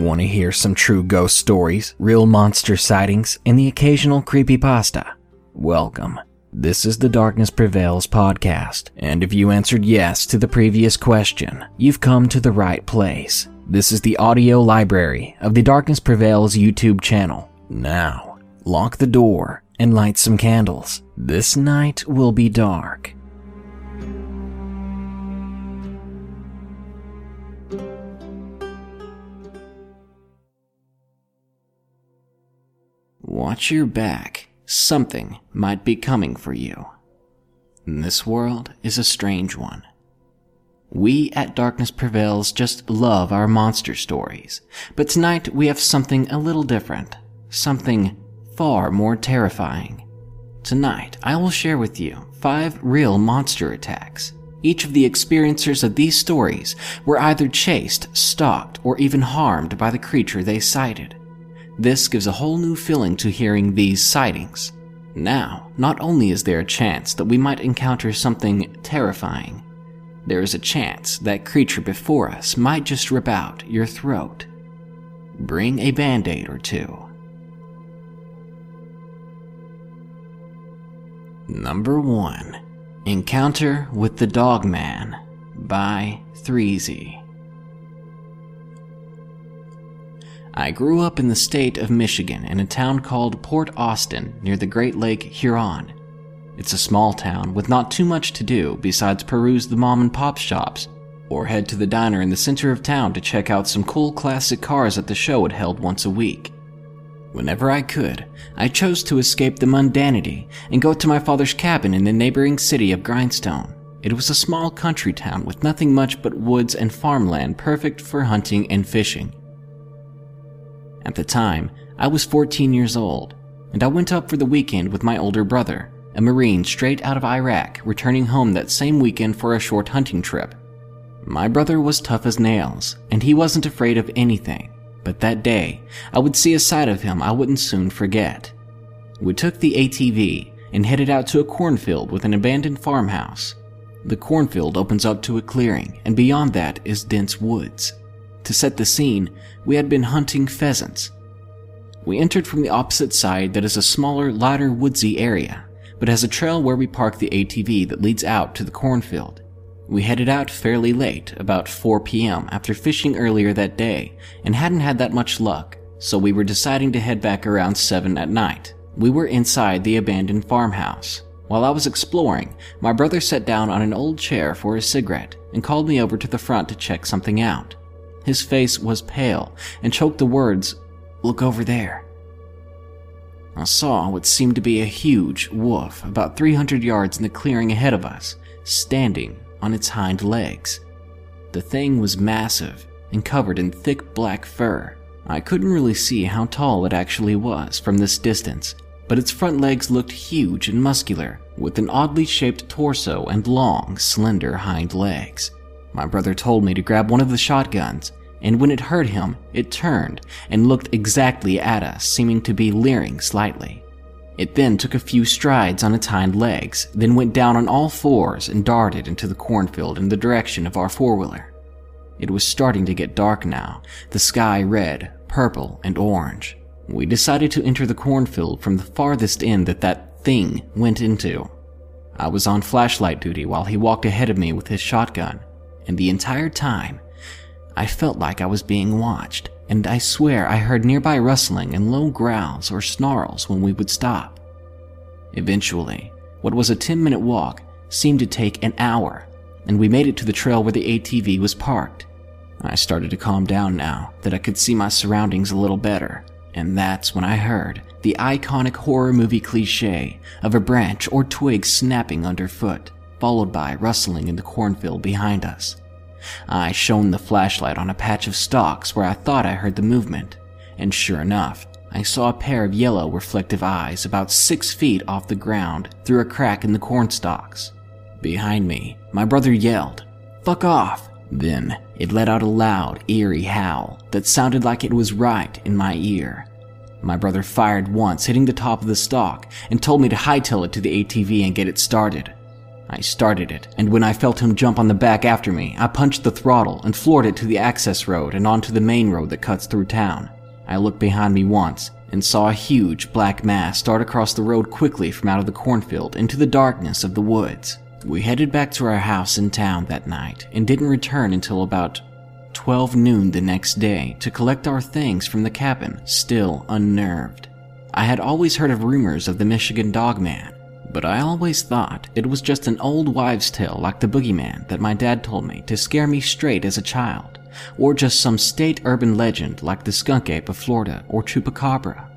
Want to hear some true ghost stories, real monster sightings, and the occasional creepypasta? Welcome. This is the Darkness Prevails podcast, and if you answered yes to the previous question, you've come to the right place. This is the audio library of the Darkness Prevails YouTube channel. Now, lock the door and light some candles. This night will be dark. Watch your back. Something might be coming for you. This world is a strange one. We at Darkness Prevails just love our monster stories, but tonight we have something a little different, something far more terrifying. Tonight, I will share with you five real monster attacks. Each of the experiencers of these stories were either chased, stalked, or even harmed by the creature they sighted. This gives a whole new feeling to hearing these sightings. Now, not only is there a chance that we might encounter something terrifying, there is a chance that creature before us might just rip out your throat. Bring a band aid or two. Number 1 Encounter with the Dogman by Threezy. I grew up in the state of Michigan in a town called Port Austin near the Great Lake Huron. It's a small town with not too much to do besides peruse the mom and pop shops or head to the diner in the center of town to check out some cool classic cars at the show it held once a week. Whenever I could, I chose to escape the mundanity and go to my father's cabin in the neighboring city of Grindstone. It was a small country town with nothing much but woods and farmland perfect for hunting and fishing. At the time, I was 14 years old, and I went up for the weekend with my older brother, a Marine straight out of Iraq, returning home that same weekend for a short hunting trip. My brother was tough as nails, and he wasn't afraid of anything, but that day, I would see a side of him I wouldn't soon forget. We took the ATV and headed out to a cornfield with an abandoned farmhouse. The cornfield opens up to a clearing, and beyond that is dense woods. To set the scene, we had been hunting pheasants. We entered from the opposite side that is a smaller, lighter woodsy area, but has a trail where we park the ATV that leads out to the cornfield. We headed out fairly late, about 4 p.m., after fishing earlier that day, and hadn't had that much luck, so we were deciding to head back around 7 at night. We were inside the abandoned farmhouse. While I was exploring, my brother sat down on an old chair for a cigarette and called me over to the front to check something out. His face was pale and choked the words, Look over there. I saw what seemed to be a huge wolf about 300 yards in the clearing ahead of us, standing on its hind legs. The thing was massive and covered in thick black fur. I couldn't really see how tall it actually was from this distance, but its front legs looked huge and muscular, with an oddly shaped torso and long, slender hind legs. My brother told me to grab one of the shotguns, and when it heard him, it turned and looked exactly at us, seeming to be leering slightly. It then took a few strides on its hind legs, then went down on all fours and darted into the cornfield in the direction of our four wheeler. It was starting to get dark now, the sky red, purple, and orange. We decided to enter the cornfield from the farthest end that that thing went into. I was on flashlight duty while he walked ahead of me with his shotgun, and the entire time, I felt like I was being watched, and I swear I heard nearby rustling and low growls or snarls when we would stop. Eventually, what was a 10 minute walk seemed to take an hour, and we made it to the trail where the ATV was parked. I started to calm down now that I could see my surroundings a little better, and that's when I heard the iconic horror movie cliche of a branch or twig snapping underfoot, followed by rustling in the cornfield behind us. I shone the flashlight on a patch of stalks where I thought I heard the movement, and sure enough, I saw a pair of yellow reflective eyes about six feet off the ground through a crack in the corn stalks. Behind me, my brother yelled, Fuck off! Then it let out a loud, eerie howl that sounded like it was right in my ear. My brother fired once, hitting the top of the stalk, and told me to hightail it to the ATV and get it started. I started it, and when I felt him jump on the back after me, I punched the throttle and floored it to the access road and onto the main road that cuts through town. I looked behind me once and saw a huge black mass start across the road quickly from out of the cornfield into the darkness of the woods. We headed back to our house in town that night and didn't return until about 12 noon the next day to collect our things from the cabin, still unnerved. I had always heard of rumors of the Michigan Dogman, but I always thought it was just an old wives' tale like the boogeyman that my dad told me to scare me straight as a child, or just some state urban legend like the skunk ape of Florida or chupacabra.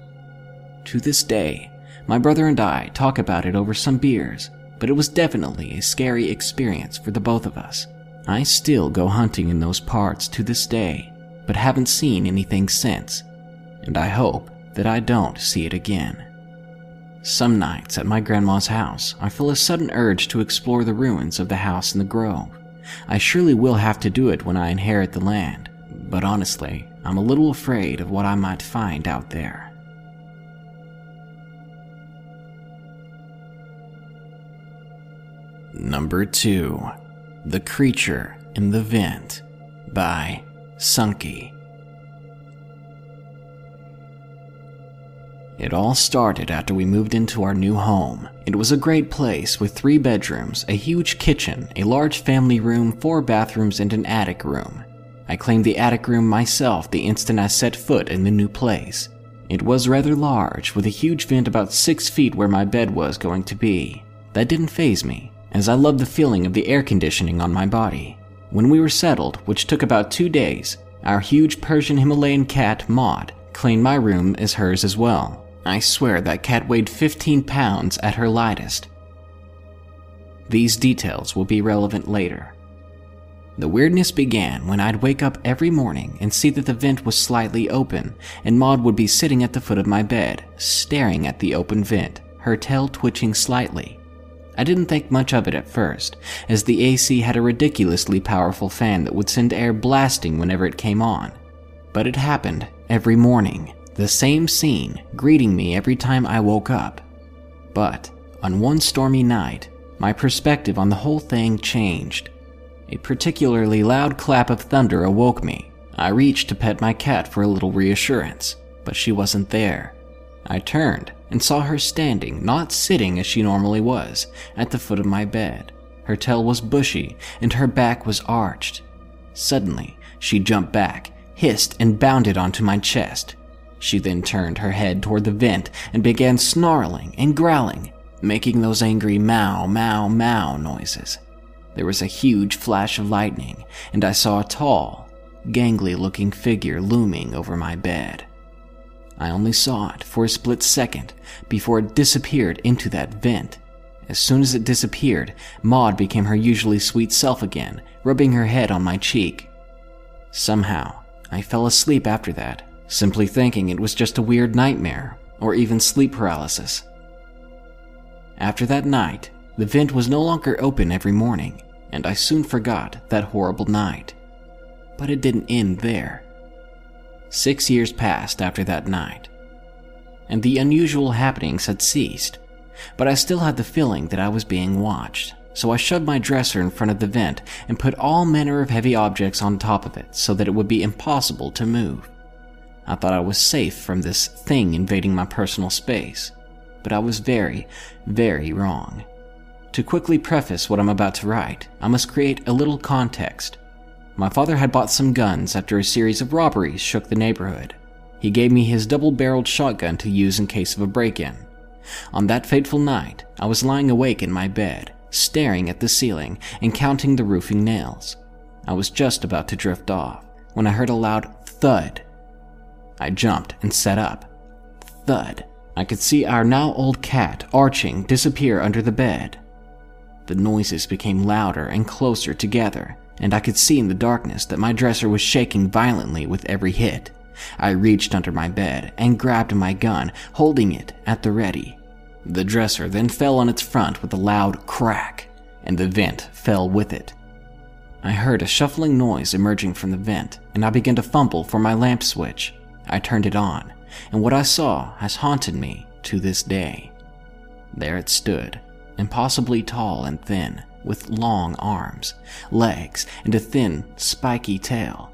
To this day, my brother and I talk about it over some beers, but it was definitely a scary experience for the both of us. I still go hunting in those parts to this day, but haven't seen anything since, and I hope that I don't see it again. Some nights at my grandma's house, I feel a sudden urge to explore the ruins of the house in the grove. I surely will have to do it when I inherit the land, but honestly, I'm a little afraid of what I might find out there. Number 2 The Creature in the Vent by Sunky. It all started after we moved into our new home. It was a great place with three bedrooms, a huge kitchen, a large family room, four bathrooms, and an attic room. I claimed the attic room myself the instant I set foot in the new place. It was rather large, with a huge vent about six feet where my bed was going to be. That didn't faze me, as I loved the feeling of the air conditioning on my body. When we were settled, which took about two days, our huge Persian Himalayan cat, Maud, claimed my room as hers as well. I swear that cat weighed 15 pounds at her lightest. These details will be relevant later. The weirdness began when I'd wake up every morning and see that the vent was slightly open, and Maud would be sitting at the foot of my bed, staring at the open vent, her tail twitching slightly. I didn't think much of it at first, as the AC had a ridiculously powerful fan that would send air blasting whenever it came on. But it happened every morning, the same scene greeting me every time I woke up. But on one stormy night, my perspective on the whole thing changed. A particularly loud clap of thunder awoke me. I reached to pet my cat for a little reassurance, but she wasn't there. I turned and saw her standing, not sitting as she normally was, at the foot of my bed. Her tail was bushy and her back was arched. Suddenly, she jumped back, hissed, and bounded onto my chest. She then turned her head toward the vent and began snarling and growling, making those angry mow, mow, mow noises. There was a huge flash of lightning, and I saw a tall, gangly looking figure looming over my bed. I only saw it for a split second before it disappeared into that vent. As soon as it disappeared, Maud became her usually sweet self again, rubbing her head on my cheek. Somehow, I fell asleep after that simply thinking it was just a weird nightmare or even sleep paralysis. After that night, the vent was no longer open every morning, and I soon forgot that horrible night. But it didn't end there. Six years passed after that night, and the unusual happenings had ceased, but I still had the feeling that I was being watched. So I shoved my dresser in front of the vent and put all manner of heavy objects on top of it so that it would be impossible to move. I thought I was safe from this thing invading my personal space, but I was very, very wrong. To quickly preface what I'm about to write, I must create a little context. My father had bought some guns after a series of robberies shook the neighborhood. He gave me his double barreled shotgun to use in case of a break in. On that fateful night, I was lying awake in my bed, staring at the ceiling and counting the roofing nails. I was just about to drift off when I heard a loud thud I jumped and sat up. Thud. I could see our now old cat, arching, disappear under the bed. The noises became louder and closer together, and I could see in the darkness that my dresser was shaking violently with every hit. I reached under my bed and grabbed my gun, holding it at the ready. The dresser then fell on its front with a loud crack, and the vent fell with it. I heard a shuffling noise emerging from the vent, and I began to fumble for my lamp switch. I turned it on, and what I saw has haunted me to this day. There it stood, impossibly tall and thin, with long arms, legs, and a thin, spiky tail.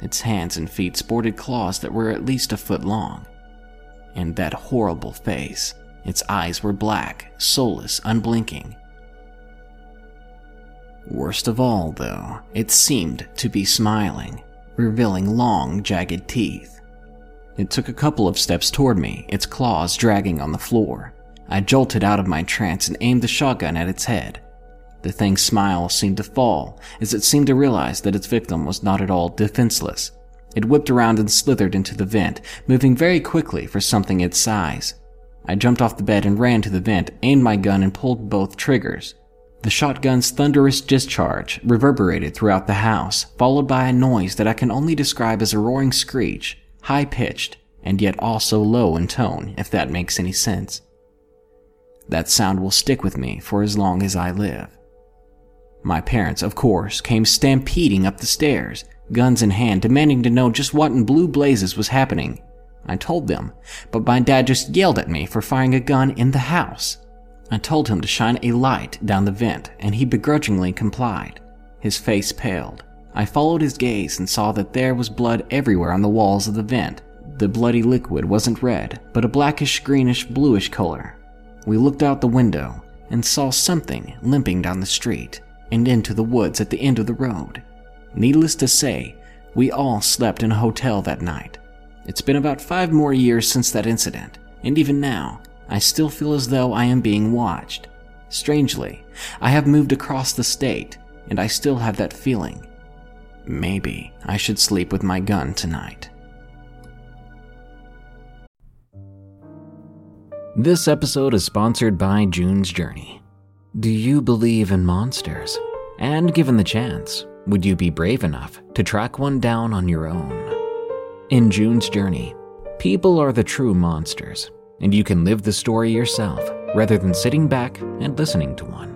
Its hands and feet sported claws that were at least a foot long. And that horrible face. Its eyes were black, soulless, unblinking. Worst of all, though, it seemed to be smiling, revealing long, jagged teeth. It took a couple of steps toward me, its claws dragging on the floor. I jolted out of my trance and aimed the shotgun at its head. The thing's smile seemed to fall as it seemed to realize that its victim was not at all defenseless. It whipped around and slithered into the vent, moving very quickly for something its size. I jumped off the bed and ran to the vent, aimed my gun, and pulled both triggers. The shotgun's thunderous discharge reverberated throughout the house, followed by a noise that I can only describe as a roaring screech, high pitched, and yet also low in tone, if that makes any sense. That sound will stick with me for as long as I live. My parents, of course, came stampeding up the stairs, guns in hand, demanding to know just what in blue blazes was happening. I told them, but my dad just yelled at me for firing a gun in the house. I told him to shine a light down the vent, and he begrudgingly complied. His face paled. I followed his gaze and saw that there was blood everywhere on the walls of the vent. The bloody liquid wasn't red, but a blackish greenish bluish color. We looked out the window and saw something limping down the street and into the woods at the end of the road. Needless to say, we all slept in a hotel that night. It's been about five more years since that incident, and even now, I still feel as though I am being watched. Strangely, I have moved across the state, and I still have that feeling. Maybe I should sleep with my gun tonight. This episode is sponsored by June's Journey. Do you believe in monsters? And given the chance, would you be brave enough to track one down on your own? In June's Journey, people are the true monsters, and you can live the story yourself rather than sitting back and listening to one.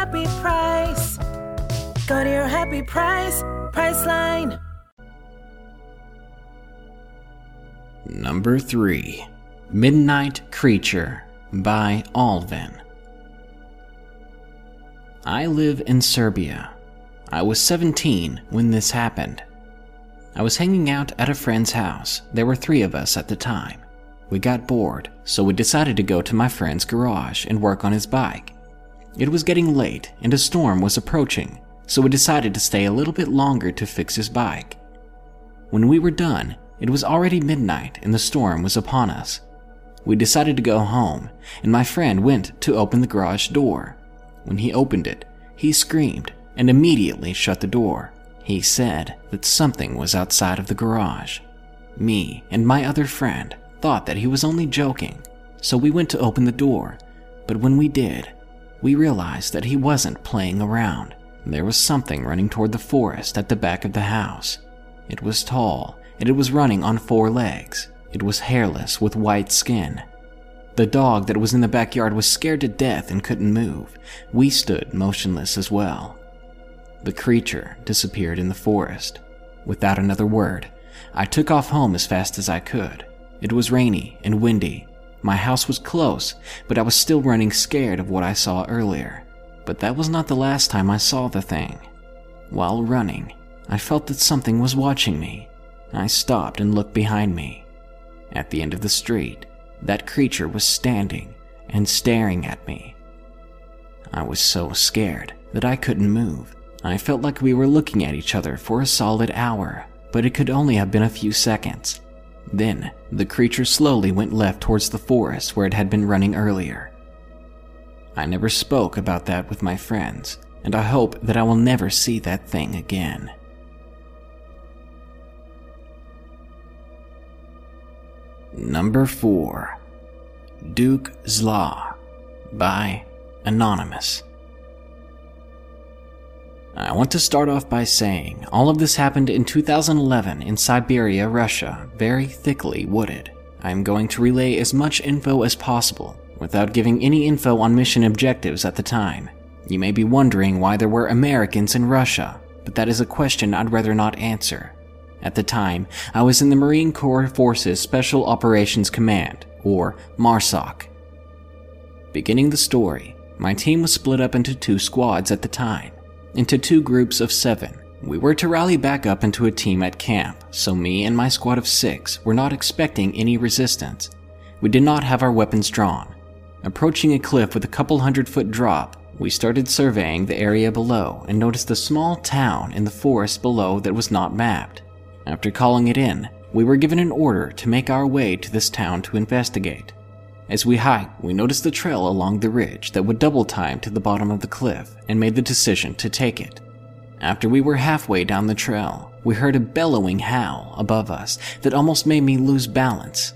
price. Go to your happy price, Priceline. Number 3 Midnight Creature by Alvin. I live in Serbia. I was 17 when this happened. I was hanging out at a friend's house. There were three of us at the time. We got bored, so we decided to go to my friend's garage and work on his bike. It was getting late and a storm was approaching, so we decided to stay a little bit longer to fix his bike. When we were done, it was already midnight and the storm was upon us. We decided to go home, and my friend went to open the garage door. When he opened it, he screamed and immediately shut the door. He said that something was outside of the garage. Me and my other friend thought that he was only joking, so we went to open the door. But when we did, we realized that he wasn't playing around. There was something running toward the forest at the back of the house. It was tall and it was running on four legs. It was hairless with white skin. The dog that was in the backyard was scared to death and couldn't move. We stood motionless as well. the creature disappeared in the forest. Without another word, I took off home as fast as I could. It was rainy and windy. My house was close, but I was still running scared of what I saw earlier. But that was not the last time I saw the thing. While running, I felt that something was watching me. I stopped and looked behind me. At the end of the street, that creature was standing and staring at me. I was so scared that I couldn't move. I felt like we were looking at each other for a solid hour, but it could only have been a few seconds. Then, the creature slowly went left towards the forest where it had been running earlier. I never spoke about that with my friends, and I hope that I will never see that thing again. Number 4 Duke Zla by Anonymous. I want to start off by saying all of this happened in 2011 in Siberia, Russia, very thickly wooded. I am going to relay as much info as possible without giving any info on mission objectives at the time. You may be wondering why there were Americans in Russia, but that is a question I'd rather not answer. At the time, I was in the Marine Corps Forces Special Operations Command, or MARSOC. Beginning the story, my team was split up into two squads at the time, into two groups of seven. We were to rally back up into a team at camp, so me and my squad of six were not expecting any resistance. We did not have our weapons drawn. Approaching a cliff with a couple hundred foot drop, we started surveying the area below and noticed a small town in the forest below that was not mapped. After calling it in, we were given an order to make our way to this town to investigate. As we hiked, we noticed the trail along the ridge that would double time to the bottom of the cliff and made the decision to take it. After we were halfway down the trail, we heard a bellowing howl above us that almost made me lose balance.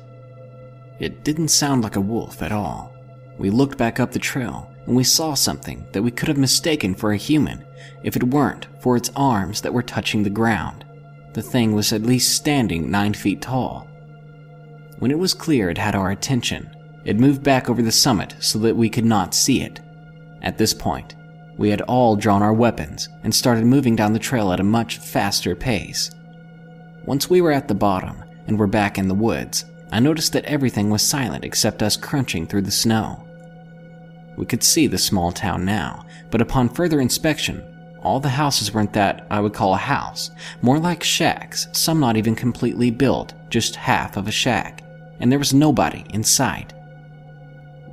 It didn't sound like a wolf at all. We looked back up the trail and we saw something that we could have mistaken for a human if it weren't for its arms that were touching the ground. The thing was at least standing nine feet tall. When it was clear it had our attention, it moved back over the summit so that we could not see it. At this point, we had all drawn our weapons and started moving down the trail at a much faster pace. Once we were at the bottom and were back in the woods, I noticed that everything was silent except us crunching through the snow. We could see the small town now, but upon further inspection, all the houses weren't that I would call a house, more like shacks, some not even completely built, just half of a shack, and there was nobody in sight.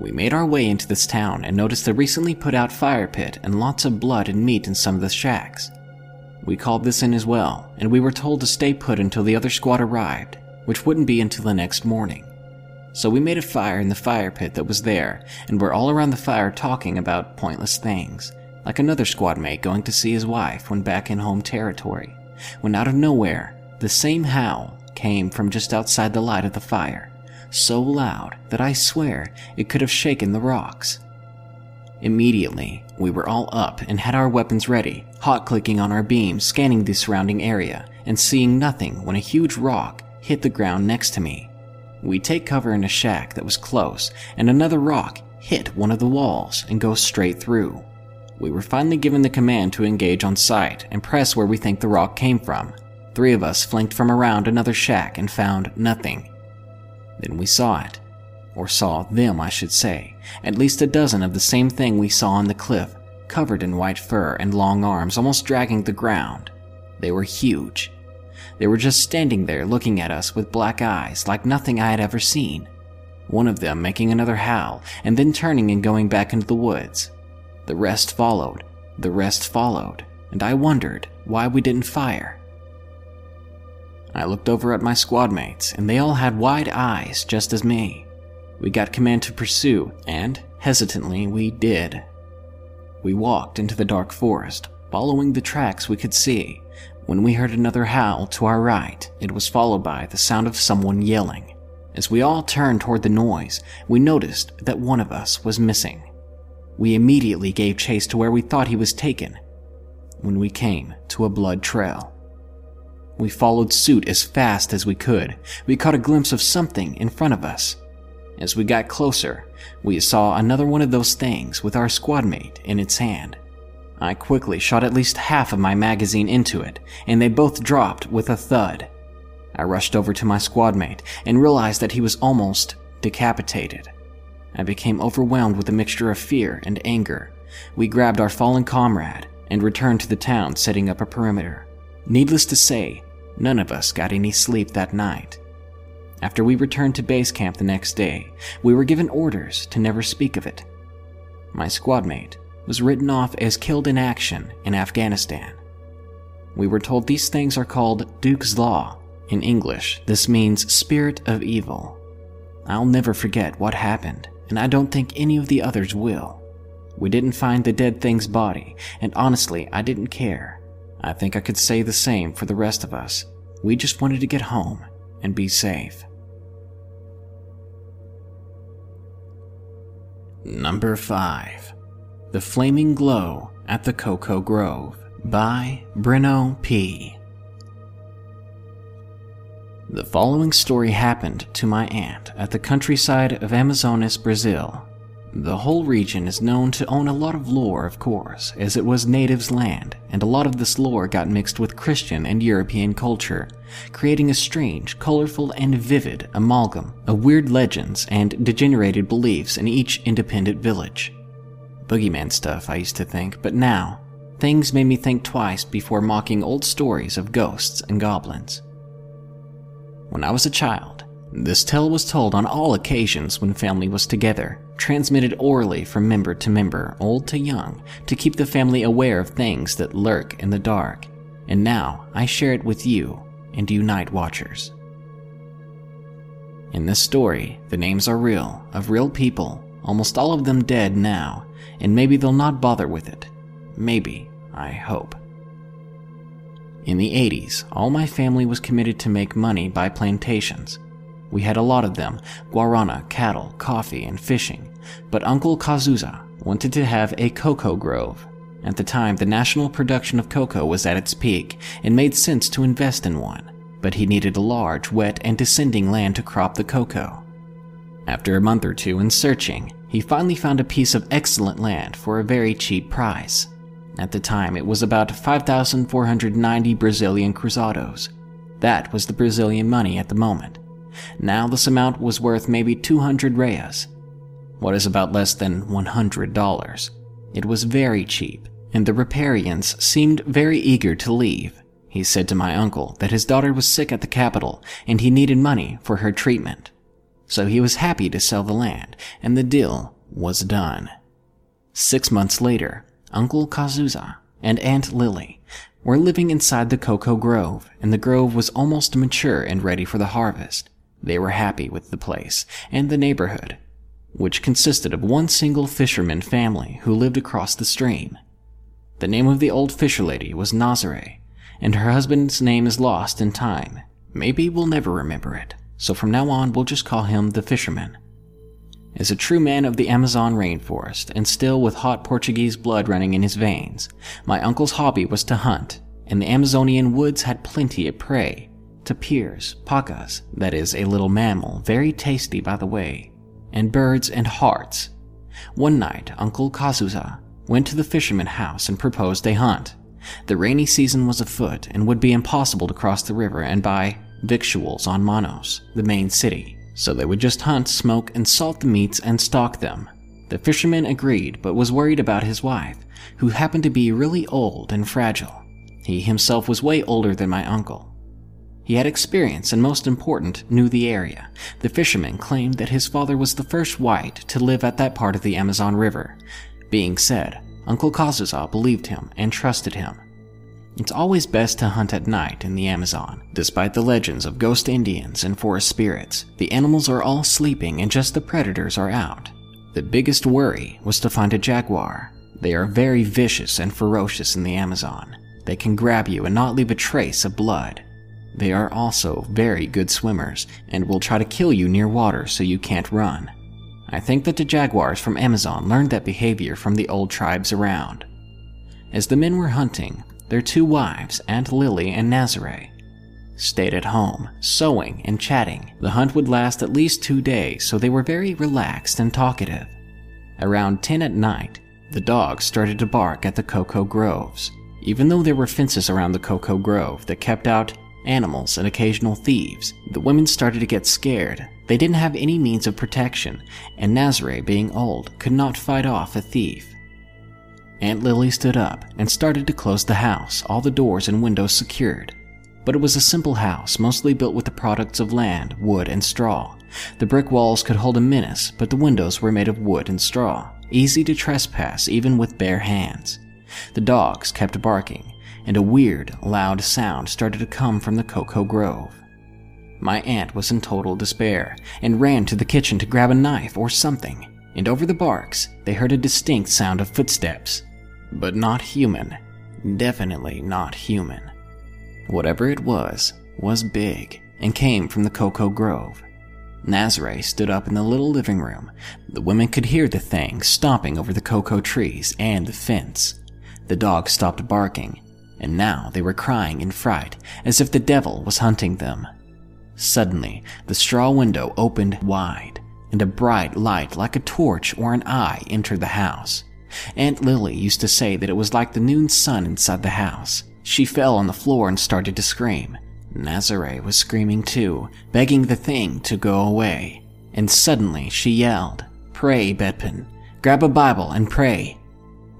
We made our way into this town and noticed the recently put out fire pit and lots of blood and meat in some of the shacks. We called this in as well, and we were told to stay put until the other squad arrived, which wouldn't be until the next morning. So we made a fire in the fire pit that was there, and were all around the fire talking about pointless things, like another squad mate going to see his wife when back in home territory, when out of nowhere, the same howl came from just outside the light of the fire, so loud that I swear it could have shaken the rocks. Immediately, we were all up and had our weapons ready, hot clicking on our beams, scanning the surrounding area, and seeing nothing when a huge rock hit the ground next to me. We take cover in a shack that was close, and another rock hit one of the walls and goes straight through we were finally given the command to engage on sight and press where we think the rock came from. Three of us flanked from around another shack and found nothing. Then we saw it. Or saw them, I should say. At least a dozen of the same thing we saw on the cliff, covered in white fur and long arms almost dragging the ground. They were huge. They were just standing there looking at us with black eyes like nothing I had ever seen. One of them making another howl and then turning and going back into the woods. The rest followed, the rest followed, and I wondered why we didn't fire. I looked over at my squad mates, and they all had wide eyes just as me. We got command to pursue, and, hesitantly, we did. We walked into the dark forest, following the tracks we could see. When we heard another howl to our right, it was followed by the sound of someone yelling. As we all turned toward the noise, we noticed that one of us was missing. We immediately gave chase to where we thought he was taken when we came to a blood trail. We followed suit as fast as we could. We caught a glimpse of something in front of us. As we got closer, we saw another one of those things with our squad mate in its hand. I quickly shot at least half of my magazine into it, and they both dropped with a thud. I rushed over to my squad mate and realized that he was almost decapitated. I became overwhelmed with a mixture of fear and anger. We grabbed our fallen comrade and returned to the town, setting up a perimeter. Needless to say, none of us got any sleep that night. After we returned to base camp the next day, we were given orders to never speak of it. My squad mate was written off as killed in action in Afghanistan. We were told these things are called Duke Zla. In English, this means spirit of evil. I'll never forget what happened, and I don't think any of the others will. We didn't find the dead thing's body, and honestly, I didn't care. I think I could say the same for the rest of us. We just wanted to get home and be safe. Number 5 The Flaming Glow at the Cocoa Grove by Breno P. The following story happened to my aunt at the countryside of Amazonas, Brazil. The whole region is known to own a lot of lore, of course, as it was natives' land, and a lot of this lore got mixed with Christian and European culture, creating a strange, colorful, and vivid amalgam of weird legends and degenerated beliefs in each independent village. Boogeyman stuff, I used to think, but now, things made me think twice before mocking old stories of ghosts and goblins. When I was a child, this tale was told on all occasions when family was together, transmitted orally from member to member, old to young, to keep the family aware of things that lurk in the dark. And now I share it with you and you night watchers. In this story, the names are real, of real people, almost all of them dead now, and maybe they'll not bother with it. Maybe, I hope. In the 80s, all my family was committed to make money by plantations. We had a lot of them guarana, cattle, coffee, and fishing. But Uncle Kazuza wanted to have a cocoa grove. At the time, the national production of cocoa was at its peak and made sense to invest in one. But he needed a large, wet, and descending land to crop the cocoa. After a month or two in searching, he finally found a piece of excellent land for a very cheap price. At the time, it was about 5,490 Brazilian cruzados. That was the Brazilian money at the moment. Now this amount was worth maybe 200 reais, what is about less than $100. It was very cheap, and the riparians seemed very eager to leave. He said to my uncle that his daughter was sick at the capital and he needed money for her treatment. So he was happy to sell the land, and the deal was done. Six months later, Uncle Kazuza and Aunt Lily were living inside the cocoa grove, and the grove was almost mature and ready for the harvest. They were happy with the place and the neighborhood, which consisted of one single fisherman family who lived across the stream. The name of the old fisher lady was Nazare, and her husband's name is lost in time. Maybe we'll never remember it, so from now on we'll just call him the fisherman. As a true man of the Amazon rainforest, and still with hot Portuguese blood running in his veins, my uncle's hobby was to hunt, and the Amazonian woods had plenty of prey tapirs, pacas, that is, a little mammal, very tasty by the way, and birds and hearts. One night, Uncle Kazuza went to the fisherman house and proposed a hunt. The rainy season was afoot and would be impossible to cross the river and buy victuals on Manaus, the main city, so they would just hunt, smoke, and salt the meats and stock them. The fisherman agreed, but was worried about his wife, who happened to be really old and fragile. He himself was way older than my uncle, he had experience and, most important, knew the area. The fisherman claimed that his father was the first white to live at that part of the Amazon River. Being said, Uncle Kazuza believed him and trusted him. It's always best to hunt at night in the Amazon. Despite the legends of ghost Indians and forest spirits, the animals are all sleeping and just the predators are out. The biggest worry was to find a jaguar. They are very vicious and ferocious in the Amazon. They can grab you and not leave a trace of blood. They are also very good swimmers and will try to kill you near water so you can't run. I think that the jaguars from Amazon learned that behavior from the old tribes around. As the men were hunting, their two wives, Aunt Lily and Nazare, stayed at home, sewing and chatting. The hunt would last at least two days, so they were very relaxed and talkative. Around 10 at night, the dogs started to bark at the cocoa groves. Even though there were fences around the cocoa grove that kept out animals and occasional thieves, the women started to get scared. They didn't have any means of protection, and Nazare, being old, could not fight off a thief. Aunt Lily stood up and started to close the house, all the doors and windows secured. But it was a simple house, mostly built with the products of land, wood, and straw. The brick walls could hold a menace, but the windows were made of wood and straw, easy to trespass even with bare hands. The dogs kept barking, and a weird, loud sound started to come from the cocoa grove. My aunt was in total despair and ran to the kitchen to grab a knife or something, and over the barks, they heard a distinct sound of footsteps. But not human. Definitely not human. Whatever it was, was big and came from the cocoa grove. Nazare stood up in the little living room. The women could hear the thing stomping over the cocoa trees and the fence. The dogs stopped barking, and now they were crying in fright as if the devil was hunting them. Suddenly, the straw window opened wide, and a bright light like a torch or an eye entered the house. Aunt Lily used to say that it was like the noon sun inside the house. She fell on the floor and started to scream. Nazare was screaming too, begging the thing to go away. And suddenly she yelled, Pray, Bedpan. Grab a Bible and pray.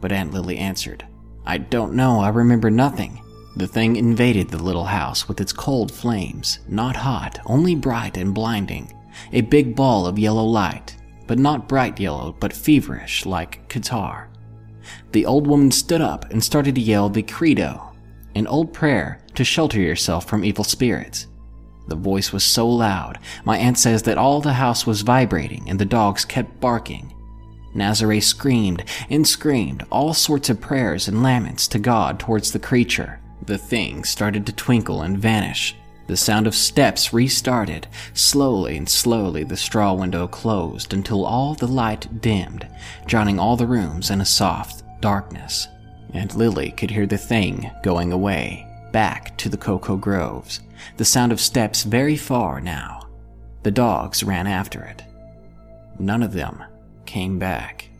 But Aunt Lily answered, I don't know, I remember nothing. The thing invaded the little house with its cold flames, not hot, only bright and blinding. A big ball of yellow light, but not bright yellow, but feverish like catarrh. The old woman stood up and started to yell the credo, an old prayer to shelter yourself from evil spirits. The voice was so loud, my aunt says that all the house was vibrating and the dogs kept barking. Nazare screamed and screamed all sorts of prayers and laments to God towards the creature. The thing started to twinkle and vanish. The sound of steps restarted. Slowly and slowly, the straw window closed until all the light dimmed, drowning all the rooms in a soft darkness. And Lily could hear the thing going away, back to the cocoa groves, the sound of steps very far now. The dogs ran after it. None of them came back.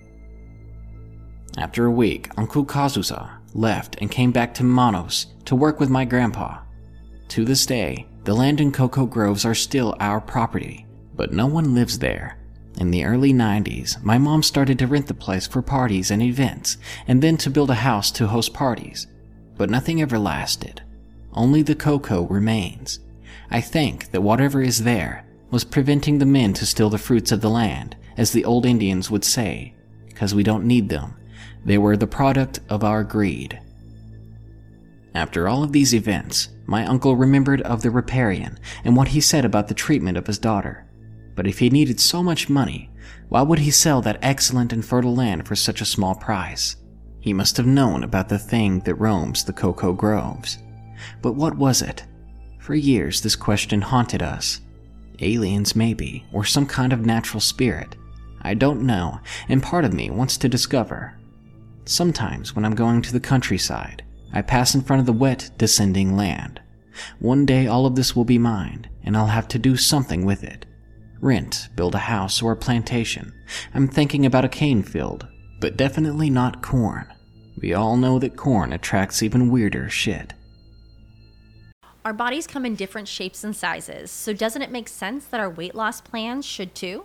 After a week, Uncle Kazuza left and came back to Manaus to work with my grandpa. To this day, the land and cocoa groves are still our property, but no one lives there. In the early 90s, my mom started to rent the place for parties and events, and then to build a house to host parties. But nothing ever lasted. Only the cocoa remains. I think that whatever is there was preventing the men to steal the fruits of the land, as the old Indians would say, because we don't need them. They were the product of our greed. After all of these events, my uncle remembered of the riparian and what he said about the treatment of his daughter. But if he needed so much money, why would he sell that excellent and fertile land for such a small price? He must have known about the thing that roams the cocoa groves. But what was it? For years, this question haunted us. Aliens, maybe, or some kind of natural spirit. I don't know, and part of me wants to discover. Sometimes, when I'm going to the countryside, I pass in front of the wet, descending land. One day, all of this will be mine, and I'll have to do something with it. Rent, build a house, or a plantation. I'm thinking about a cane field, but definitely not corn. We all know that corn attracts even weirder shit. Our bodies come in different shapes and sizes, so doesn't it make sense that our weight loss plans should too?